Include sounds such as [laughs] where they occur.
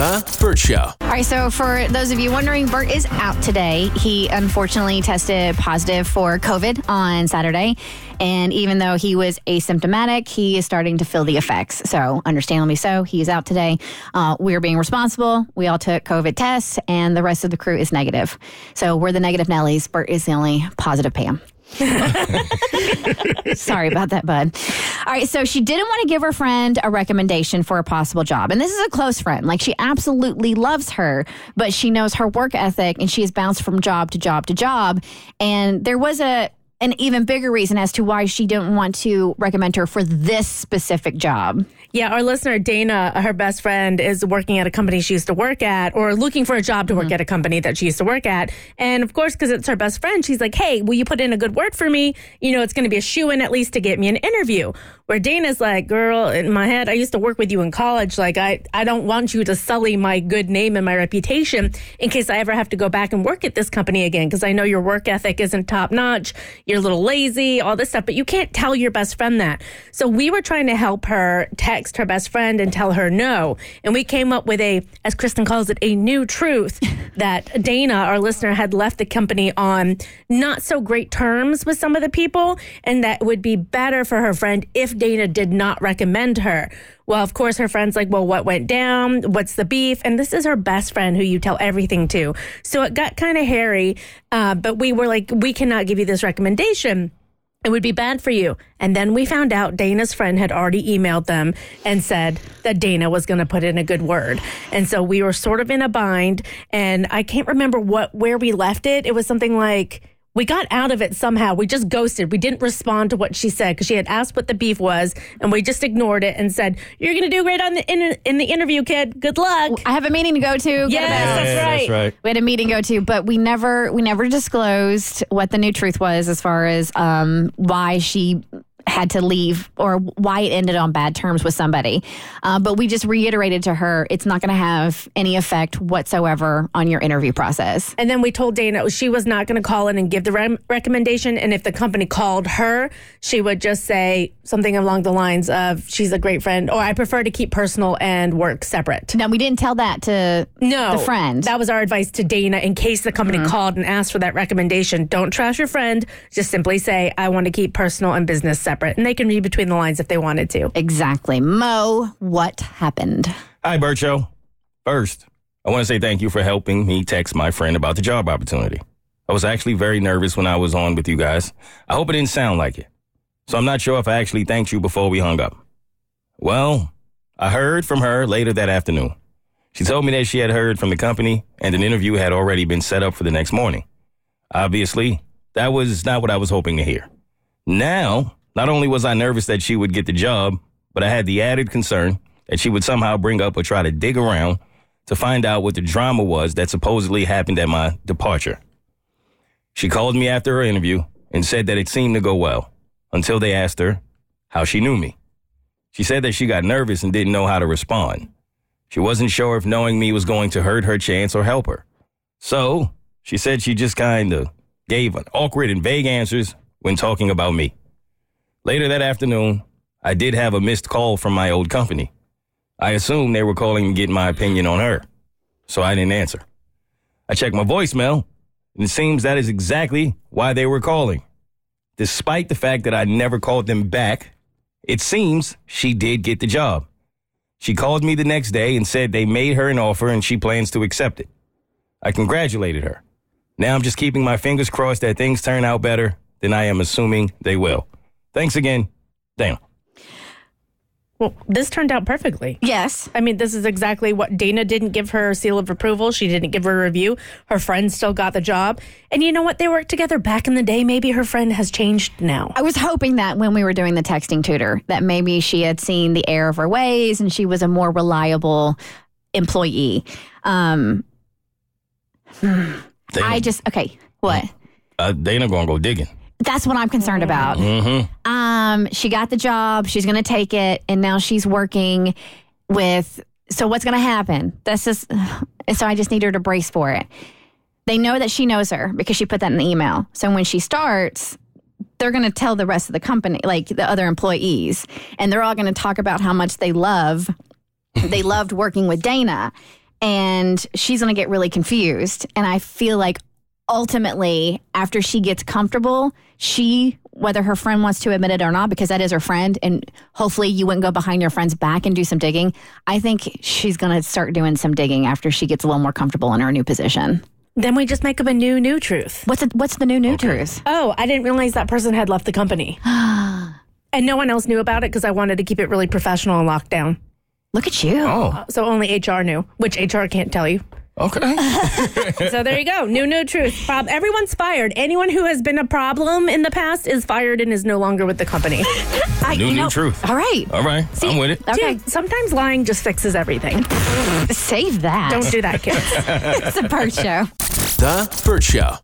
The Bert Show. All right, so for those of you wondering, Bert is out today. He unfortunately tested positive for COVID on Saturday. And even though he was asymptomatic, he is starting to feel the effects. So, understandably so, he is out today. Uh, we're being responsible. We all took COVID tests, and the rest of the crew is negative. So, we're the negative Nellies. Bert is the only positive Pam. [laughs] Sorry about that, bud. All right, so she didn't want to give her friend a recommendation for a possible job. And this is a close friend. Like she absolutely loves her, but she knows her work ethic and she has bounced from job to job to job. And there was a an even bigger reason as to why she didn't want to recommend her for this specific job. Yeah, our listener, Dana, her best friend, is working at a company she used to work at or looking for a job to work mm-hmm. at a company that she used to work at. And of course, because it's her best friend, she's like, hey, will you put in a good word for me? You know, it's going to be a shoe in at least to get me an interview. Where Dana's like, girl, in my head, I used to work with you in college. Like, I, I don't want you to sully my good name and my reputation in case I ever have to go back and work at this company again. Because I know your work ethic isn't top notch. You're a little lazy, all this stuff. But you can't tell your best friend that. So we were trying to help her text her best friend and tell her no. And we came up with a, as Kristin calls it, a new truth that Dana, our listener, had left the company on not so great terms with some of the people. And that would be better for her friend if Dana did not recommend her. Well, of course, her friend's like, well, what went down? What's the beef? And this is her best friend who you tell everything to. So it got kind of hairy, uh, but we were like, we cannot give you this recommendation. It would be bad for you. And then we found out Dana's friend had already emailed them and said that Dana was going to put in a good word. And so we were sort of in a bind. And I can't remember what where we left it. It was something like, we got out of it somehow. We just ghosted. We didn't respond to what she said because she had asked what the beef was, and we just ignored it and said, "You're going to do great on the in, in, the interview, kid. Good luck." I have a meeting to go to. Yes, that's, yeah, right. that's right. We had a meeting to go to, but we never we never disclosed what the new truth was as far as um, why she had to leave or why it ended on bad terms with somebody. Uh, but we just reiterated to her it's not going to have any effect whatsoever on your interview process. And then we told Dana she was not going to call in and give the re- recommendation. And if the company called her, she would just say something along the lines of she's a great friend or I prefer to keep personal and work separate. Now, we didn't tell that to no, the friend. That was our advice to Dana in case the company mm-hmm. called and asked for that recommendation. Don't trash your friend. Just simply say, I want to keep personal and business separate separate and they can read between the lines if they wanted to. Exactly. Mo, what happened? Hi, Bert Show. First, I want to say thank you for helping me text my friend about the job opportunity. I was actually very nervous when I was on with you guys. I hope it didn't sound like it. So I'm not sure if I actually thanked you before we hung up. Well, I heard from her later that afternoon. She told me that she had heard from the company and an interview had already been set up for the next morning. Obviously, that was not what I was hoping to hear. Now, not only was I nervous that she would get the job, but I had the added concern that she would somehow bring up or try to dig around to find out what the drama was that supposedly happened at my departure. She called me after her interview and said that it seemed to go well until they asked her how she knew me. She said that she got nervous and didn't know how to respond. She wasn't sure if knowing me was going to hurt her chance or help her. So she said she just kind of gave awkward and vague answers when talking about me. Later that afternoon, I did have a missed call from my old company. I assumed they were calling to get my opinion on her, so I didn't answer. I checked my voicemail, and it seems that is exactly why they were calling. Despite the fact that I never called them back, it seems she did get the job. She called me the next day and said they made her an offer and she plans to accept it. I congratulated her. Now I'm just keeping my fingers crossed that things turn out better than I am assuming they will. Thanks again, Dana. Well, this turned out perfectly. Yes. I mean, this is exactly what Dana didn't give her seal of approval. She didn't give her a review. Her friend still got the job. And you know what? They worked together back in the day. Maybe her friend has changed now. I was hoping that when we were doing the texting tutor, that maybe she had seen the error of her ways and she was a more reliable employee. Um, [sighs] I just, okay, what? Uh, Dana gonna go digging. That's what I'm concerned about. Mm-hmm. Um, she got the job. She's going to take it, and now she's working with so what's going to happen? This is, [sighs] so I just need her to brace for it. They know that she knows her because she put that in the email. So when she starts, they're going to tell the rest of the company, like the other employees, and they're all going to talk about how much they love, they [laughs] loved working with Dana. And she's going to get really confused. And I feel like ultimately, after she gets comfortable, she, whether her friend wants to admit it or not, because that is her friend, and hopefully you wouldn't go behind your friend's back and do some digging. I think she's going to start doing some digging after she gets a little more comfortable in her new position. Then we just make up a new new truth. What's it, what's the new new truth? Oh, I didn't realize that person had left the company. [gasps] and no one else knew about it because I wanted to keep it really professional and locked down. Look at you. Oh, uh, So only HR knew, which HR can't tell you. Okay. So there you go. New new truth. Bob, everyone's fired. Anyone who has been a problem in the past is fired and is no longer with the company. [laughs] I, New you new truth. All right. All right, I'm with it. Okay. Dude, sometimes lying just fixes everything. Save that. Don't do that, kids. [laughs] It's a Bert show. The Bert Show.